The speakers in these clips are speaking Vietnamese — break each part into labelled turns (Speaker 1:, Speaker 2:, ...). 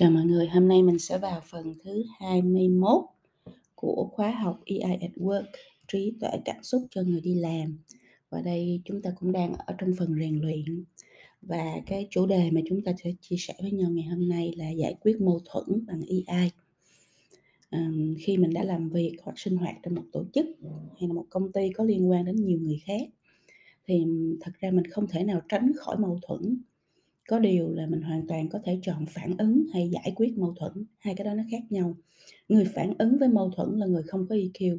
Speaker 1: Chào mọi người, hôm nay mình sẽ vào phần thứ 21 của khóa học EI at Work, trí tuệ cảm xúc cho người đi làm. Và đây chúng ta cũng đang ở trong phần rèn luyện. Và cái chủ đề mà chúng ta sẽ chia sẻ với nhau ngày hôm nay là giải quyết mâu thuẫn bằng EI. À, khi mình đã làm việc hoặc sinh hoạt trong một tổ chức hay là một công ty có liên quan đến nhiều người khác thì thật ra mình không thể nào tránh khỏi mâu thuẫn có điều là mình hoàn toàn có thể chọn phản ứng hay giải quyết mâu thuẫn, hai cái đó nó khác nhau. Người phản ứng với mâu thuẫn là người không có EQ.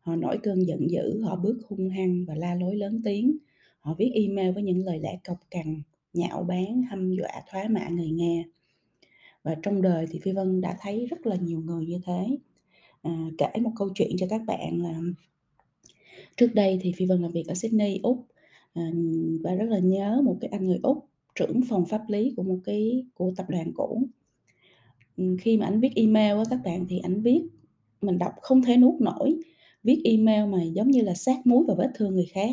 Speaker 1: Họ nổi cơn giận dữ, họ bước hung hăng và la lối lớn tiếng. Họ viết email với những lời lẽ cọc cằn, nhạo báng, hăm dọa, thoá mạ người nghe. Và trong đời thì Phi Vân đã thấy rất là nhiều người như thế. À, kể một câu chuyện cho các bạn là trước đây thì Phi Vân làm việc ở Sydney, Úc à, và rất là nhớ một cái anh người Úc trưởng phòng pháp lý của một cái của tập đoàn cũ. Ừ, khi mà anh viết email á các bạn thì anh viết mình đọc không thể nuốt nổi, viết email mà giống như là sát muối vào vết thương người khác.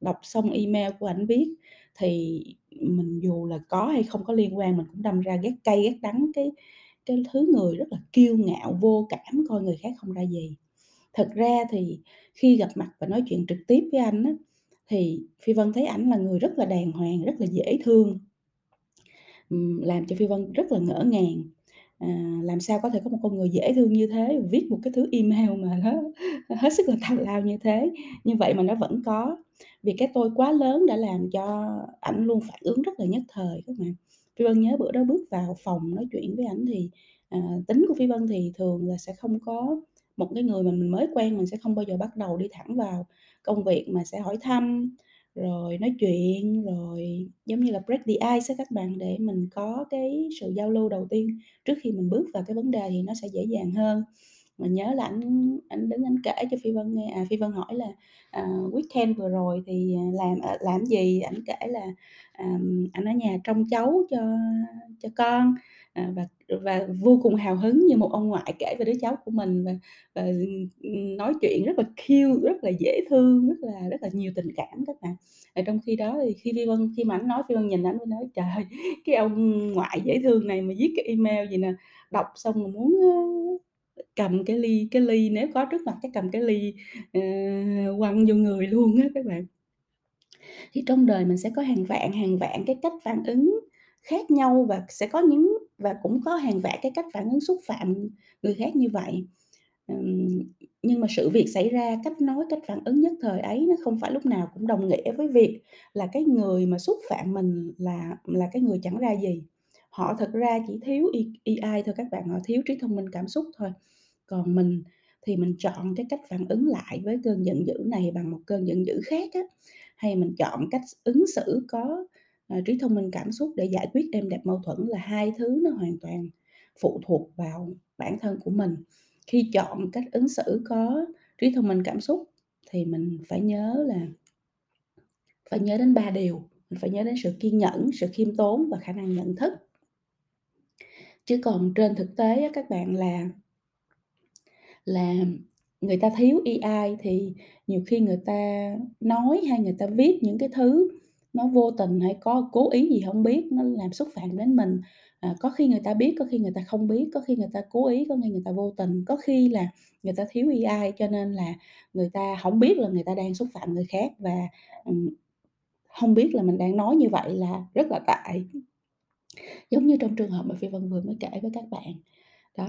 Speaker 1: Đọc xong email của ảnh viết thì mình dù là có hay không có liên quan mình cũng đâm ra ghét cay ghét đắng cái cái thứ người rất là kiêu ngạo, vô cảm, coi người khác không ra gì. Thật ra thì khi gặp mặt và nói chuyện trực tiếp với anh á, thì Phi Vân thấy ảnh là người rất là đàng hoàng, rất là dễ thương. làm cho Phi Vân rất là ngỡ ngàng. À, làm sao có thể có một con người dễ thương như thế, viết một cái thứ email mà nó hết sức là tào lao như thế, như vậy mà nó vẫn có. Vì cái tôi quá lớn đã làm cho ảnh luôn phản ứng rất là nhất thời các bạn. Phi Vân nhớ bữa đó bước vào phòng nói chuyện với ảnh thì, à, tính của Phi Vân thì thường là sẽ không có một cái người mà mình mới quen mình sẽ không bao giờ bắt đầu đi thẳng vào công việc mà sẽ hỏi thăm, rồi nói chuyện, rồi giống như là break the ice với các bạn, để mình có cái sự giao lưu đầu tiên trước khi mình bước vào cái vấn đề thì nó sẽ dễ dàng hơn. Mình nhớ là anh anh đứng anh kể cho Phi Vân nghe, à, Phi Vân hỏi là, uh, weekend vừa rồi thì, à, làm, à, làm gì? anh kể là, um, anh ở nhà trông cháu cho cho con, à, và và vô cùng hào hứng như một ông ngoại kể về đứa cháu của mình và và, nói chuyện rất là cute, rất là dễ thương, rất là rất là nhiều tình cảm các bạn. Và trong khi đó thì khi Phi Vân khi mà ảnh nói Phi Vân nhìn ảnh mới nói: "Trời cái ông ngoại dễ thương này mà viết cái email gì nè, đọc xong rồi muốn, cầm cái ly cái ly nếu có trước mặt chắc cầm cái ly, ờ, quăng vô người luôn á các bạn." Thì trong đời mình sẽ có hàng vạn, hàng vạn cái cách phản ứng khác nhau và sẽ có những và cũng có hàng vạn cái cách phản ứng xúc phạm người khác như vậy. Nhưng mà sự việc xảy ra, cách nói, cách phản ứng nhất thời ấy nó không phải lúc nào cũng đồng nghĩa với việc là cái người mà xúc phạm mình là là cái người chẳng ra gì. Họ thật ra chỉ thiếu ai thôi các bạn, họ thiếu trí thông minh cảm xúc thôi. Còn mình thì mình chọn cái cách phản ứng lại với cơn giận dữ này bằng một cơn giận dữ khác á, hay mình chọn cách ứng xử có, Ờ, trí thông minh cảm xúc để giải quyết êm đẹp mâu thuẫn là hai thứ nó hoàn toàn phụ thuộc vào bản thân của mình. Khi chọn cách ứng xử có trí thông minh cảm xúc thì mình phải nhớ là phải nhớ đến ba điều, mình phải nhớ đến sự kiên nhẫn, sự khiêm tốn và khả năng nhận thức. Chứ còn trên thực tế các bạn là là người ta thiếu ai thì nhiều khi người ta nói hay người ta viết những cái thứ nó vô tình hay có cố ý gì không biết, nó làm xúc phạm đến mình. À, có khi người ta biết, có khi người ta không biết, có khi người ta cố ý, có khi người ta vô tình, có khi là người ta thiếu AI cho nên là người ta hổng biết là người ta đang xúc phạm người khác và, ừm, hông biết là mình đang nói như vậy là rất là tệ. Giống như trong trường hợp mà Phi Vân vừa mới kể với các bạn. Đó,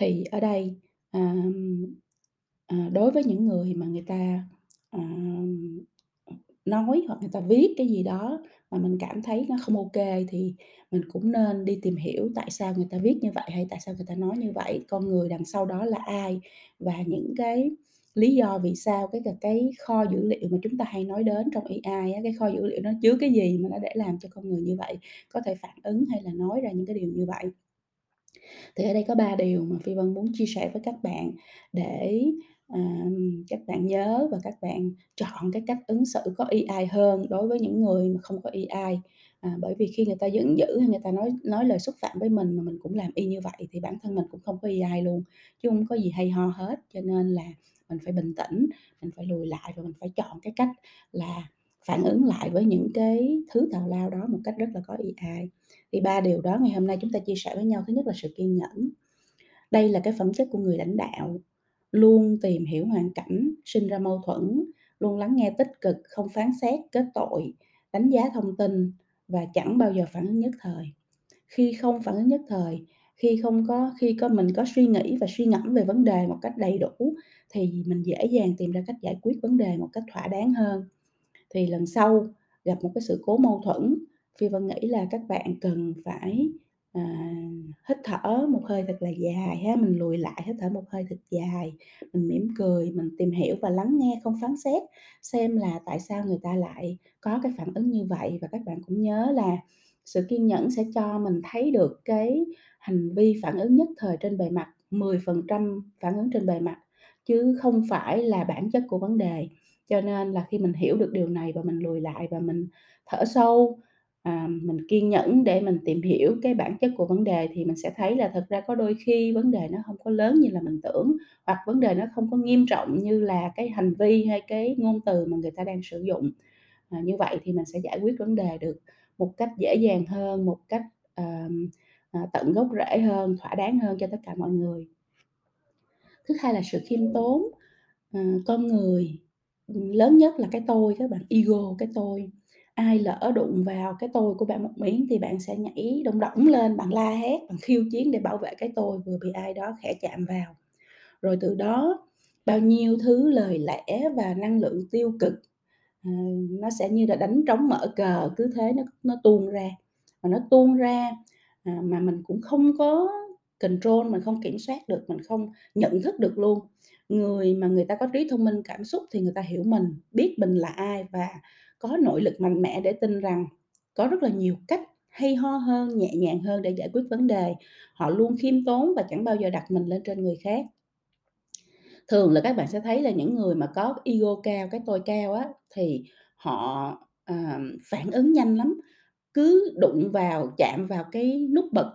Speaker 1: thì ở đây, ờm, à, đối với những người mà người ta, ờm, nói hoặc người ta viết cái gì đó mà mình cảm thấy nó không ok thì mình cũng nên đi tìm hiểu tại sao người ta viết như vậy, hay tại sao người ta nói như vậy, con người đằng sau đó là ai và những cái lý do vì sao cái cái kho dữ liệu mà chúng ta hay nói đến trong AI á, cái kho dữ liệu nó chứa cái gì mà nó để làm cho con người như vậy có thể phản ứng hay là nói ra những cái điều như vậy. Thì ở đây có ba điều mà Phi Vân muốn chia sẻ với các bạn để, à, các bạn nhớ và các bạn chọn cái cách ứng xử có AI hơn đối với những người mà không có AI À, bởi vì khi người ta giận dữ hay người ta nói nói lời xúc phạm với mình mà mình cũng làm y như vậy thì bản thân mình cũng không có AI luôn, chứ không có gì hay ho hết. Cho nên là mình phải bình tĩnh, mình phải lùi lại và mình phải chọn cái cách là phản ứng lại với những cái thứ tào lao đó một cách rất là có AI. Thì ba điều đó ngày hôm nay chúng ta chia sẻ với nhau. Thứ nhất là sự kiên nhẫn. Đây là cái phẩm chất của người lãnh đạo, luôn tìm hiểu hoàn cảnh, sinh ra mâu thuẫn, luôn lắng nghe tích cực, không phán xét, kết tội, đánh giá thông tin và chẳng bao giờ phản ứng nhất thời. Khi không phản ứng nhất thời, khi không có khi có mình có suy nghĩ và suy ngẫm về vấn đề một cách đầy đủ thì mình dễ dàng tìm ra cách giải quyết vấn đề một cách thỏa đáng hơn. Thì lần sau gặp một cái sự cố mâu thuẫn, Phi Vân nghĩ là các bạn cần phải, à, hít thở một hơi thật là dài ha, mình lùi lại hít thở một hơi thật dài, mình mỉm cười, mình tìm hiểu và lắng nghe không phán xét, xem là tại sao người ta lại có cái phản ứng như vậy. Và các bạn cũng nhớ là sự kiên nhẫn sẽ cho mình thấy được cái hành vi phản ứng nhất thời trên bề mặt, 10% phản ứng trên bề mặt, chứ không phải là bản chất của vấn đề. Cho nên là khi mình hiểu được điều này và mình lùi lại và mình thở sâu, à, mình kiên nhẫn để mình tìm hiểu cái bản chất của vấn đề thì mình sẽ thấy là thực ra có đôi khi vấn đề nó không có lớn như là mình tưởng, hoặc vấn đề nó không có nghiêm trọng như là cái hành vi hay cái ngôn từ mà người ta đang sử dụng. À, như vậy thì mình sẽ giải quyết vấn đề được một cách dễ dàng hơn, một cách, à, à, tận gốc rễ hơn, thỏa đáng hơn cho tất cả mọi người. Thứ hai là sự khiêm tốn. à, con người, ừ, lớn nhất là cái tôi các bạn, ego, cái tôi. Ai lỡ đụng vào cái tôi của bạn một miếng thì bạn sẽ nhảy đông đỏng lên, bạn la hét, bạn khiêu chiến để bảo vệ cái tôi vừa bị ai đó khẽ chạm vào. Rồi từ đó bao nhiêu thứ lời lẽ và năng lượng tiêu cực, ờ, nó sẽ như là đánh trống mở cờ, cứ thế nó nó tuôn ra. Và nó tuôn ra, à, mà mình cũng không có control, mình không kiểm soát được, mình không nhận thức được luôn. Người mà người ta có trí thông minh cảm xúc thì người ta hiểu mình, biết mình là ai và có nội lực mạnh mẽ để tin rằng có rất là nhiều cách hay ho hơn, nhẹ nhàng hơn để giải quyết vấn đề. Họ luôn khiêm tốn và chẳng bao giờ đặt mình lên trên người khác. Thường là các bạn sẽ thấy là những người mà có ego cao, cái tôi cao á, thì họ, à, phản ứng nhanh lắm, cứ đụng vào, chạm vào cái nút bật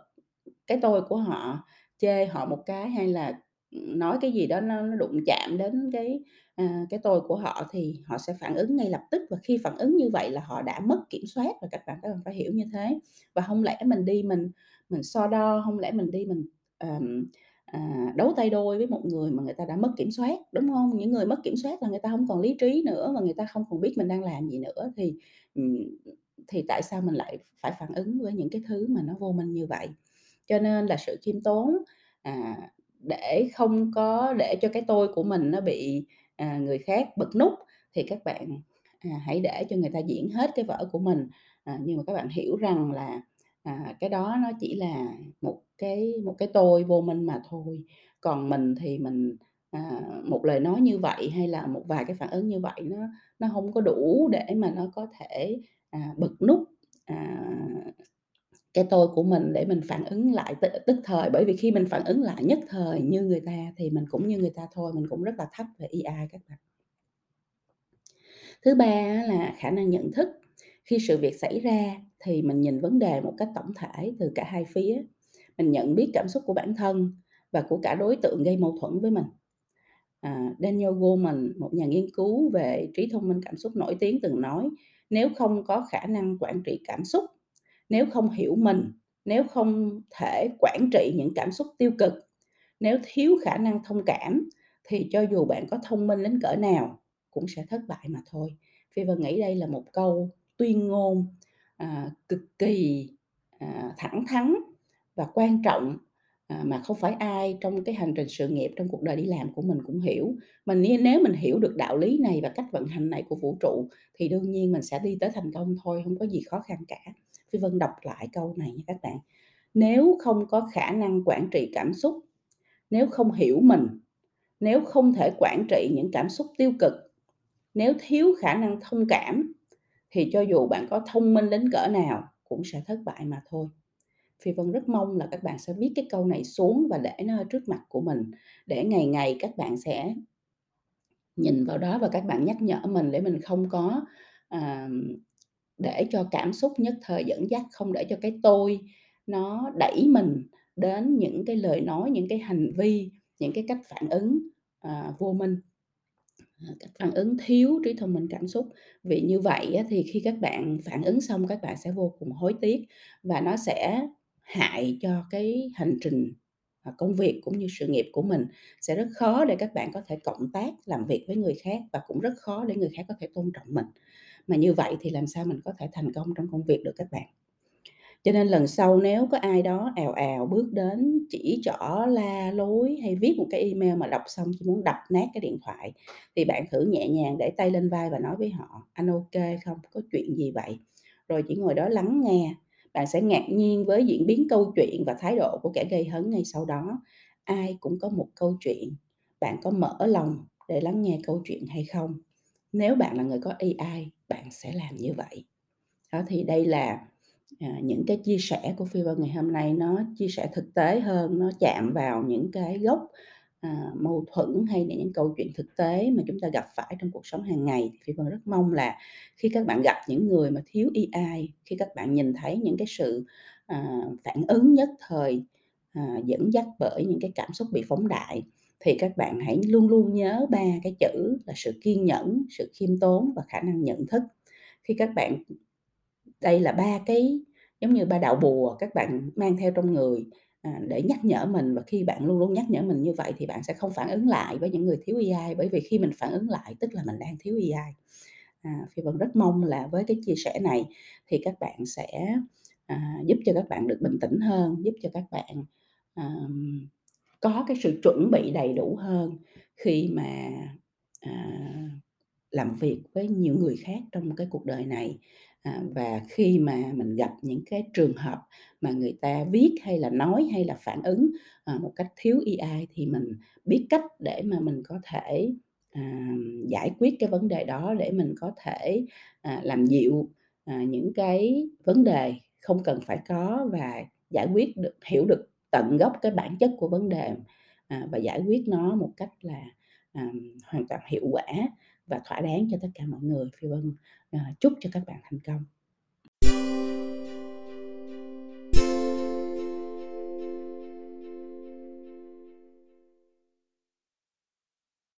Speaker 1: cái tôi của họ, chê họ một cái hay là, nói cái gì đó nó nó đụng chạm đến cái, à, cái tôi của họ thì họ sẽ phản ứng ngay lập tức. Và khi phản ứng như vậy là họ đã mất kiểm soát và các bạn các bạn phải hiểu như thế. Và không lẽ mình đi mình mình so đo, không lẽ mình đi mình, um, à, đấu tay đôi với một người mà người ta đã mất kiểm soát, đúng không Những người mất kiểm soát là người ta không còn lý trí nữa và người ta không còn biết mình đang làm gì nữa thì, thì tại sao mình lại phải phản ứng với những cái thứ mà nó vô minh như vậy? Cho nên là sự khiêm tốn, à, để không có để cho cái tôi của mình nó bị, à, người khác bật nút thì các bạn, à, hãy để cho người ta diễn hết cái vở của mình. À, nhưng mà các bạn hiểu rằng là, à, cái đó nó chỉ là một cái một cái tôi vô minh mà thôi. Còn mình thì mình, à, một lời nói như vậy hay là một vài cái phản ứng như vậy nó nó không có đủ để mà nó có thể, à, bật nút, à, cái tôi của mình để mình phản ứng lại t tức thời. Bởi vì khi mình phản ứng lại nhất thời như người ta thì mình cũng như người ta thôi, mình cũng rất là thấp về EI các bạn. Thứ ba là khả năng nhận thức. Khi sự việc xảy ra thì mình nhìn vấn đề một cách tổng thể từ cả hai phía. Mình nhận biết cảm xúc của bản thân và của cả đối tượng gây mâu thuẫn với mình. À, Daniel Goleman, một nhà nghiên cứu về trí thông minh cảm xúc nổi tiếng từng nói: "Nếu không có khả năng quản trị cảm xúc, nếu không hiểu mình, nếu không thể quản trị những cảm xúc tiêu cực, nếu thiếu khả năng thông cảm thì cho dù bạn có thông minh đến cỡ nào cũng sẽ thất bại mà thôi." Phi Vân nghĩ đây là một câu tuyên ngôn, à, cực kỳ, à, thẳng thắn và quan trọng, à, mà không phải ai trong cái hành trình sự nghiệp, trong cuộc đời đi làm của mình cũng hiểu. Mình nếu nếu mình hiểu được đạo lý này và cách vận hành này của vũ trụ thì đương nhiên mình sẽ đi tới thành công thôi, không có gì khó khăn cả. Phi Vân đọc lại câu này nha các bạn: "Nếu không có khả năng quản trị cảm xúc, nếu không hiểu mình, nếu không thể quản trị những cảm xúc tiêu cực, nếu thiếu khả năng thông cảm thì cho dù bạn có thông minh đến cỡ nào cũng sẽ thất bại mà thôi." Phi Vân rất mong là các bạn sẽ viết cái câu này xuống và để nó trước mặt của mình, để ngày ngày các bạn sẽ nhìn vào đó và các bạn nhắc nhở mình để mình không có, à, để cho cảm xúc nhất thời dẫn dắt, không để cho cái tôi nó đẩy mình đến những cái lời nói, những cái hành vi, những cái cách phản ứng, à, vô minh. À, cách phản ứng thiếu trí thông minh cảm xúc. Vì như vậy thì khi các bạn phản ứng xong các bạn sẽ vô cùng hối tiếc và nó sẽ hại cho cái hành trình, công việc cũng như sự nghiệp của mình. Sẽ rất khó để các bạn có thể cộng tác, làm việc với người khác và cũng rất khó để người khác có thể tôn trọng mình. Mà như vậy thì làm sao mình có thể thành công trong công việc được các bạn? Cho nên lần sau nếu có ai đó ào ào bước đến chỉ trỏ, la lối hay viết một cái email mà đọc xong chỉ muốn đập nát cái điện thoại, thì bạn thử nhẹ nhàng để tay lên vai và nói với họ: "Anh ok không? Có chuyện gì vậy?" Rồi chỉ ngồi đó lắng nghe, bạn sẽ ngạc nhiên với diễn biến câu chuyện và thái độ của kẻ gây hấn ngay sau đó. Ai cũng có một câu chuyện, bạn có mở lòng để lắng nghe câu chuyện hay không? Nếu bạn là người có AI, bạn sẽ làm như vậy. Đó, thì đây là, à, những cái chia sẻ của Phi Vân ngày hôm nay, nó chia sẻ thực tế hơn, nó chạm vào những cái gốc, à, mâu thuẫn hay là những câu chuyện thực tế mà chúng ta gặp phải trong cuộc sống hàng ngày. thì Vân rất mong là khi các bạn gặp những người mà thiếu AI, khi các bạn nhìn thấy những cái sự, à, phản ứng nhất thời, à, dẫn dắt bởi những cái cảm xúc bị phóng đại, thì các bạn hãy luôn luôn nhớ ba cái chữ là sự kiên nhẫn, sự khiêm tốn và khả năng nhận thức. Khi các bạn đây là ba cái giống như ba đạo bùa các bạn mang theo trong người, à, để nhắc nhở mình và khi bạn luôn luôn nhắc nhở mình như vậy thì bạn sẽ không phản ứng lại với những người thiếu AI, bởi vì khi mình phản ứng lại tức là mình đang thiếu AI. À, Phi Vân rất mong là với cái chia sẻ này thì các bạn sẽ, à, giúp cho các bạn được bình tĩnh hơn, giúp cho các bạn, à, có cái sự chuẩn bị đầy đủ hơn khi mà, à, làm việc với nhiều người khác trong cái cuộc đời này. À, và khi mà mình gặp những cái trường hợp mà người ta viết hay là nói hay là phản ứng, à, một cách thiếu AI thì mình biết cách để mà mình có thể, à, giải quyết cái vấn đề đó để mình có thể, à, làm dịu, à, những cái vấn đề không cần phải có và giải quyết được hiểu được tận gốc cái bản chất của vấn đề, à, và giải quyết nó một cách là, à, hoàn toàn hiệu quả và thỏa đáng cho tất cả mọi người. Phi Vân, à, chúc cho các bạn thành công.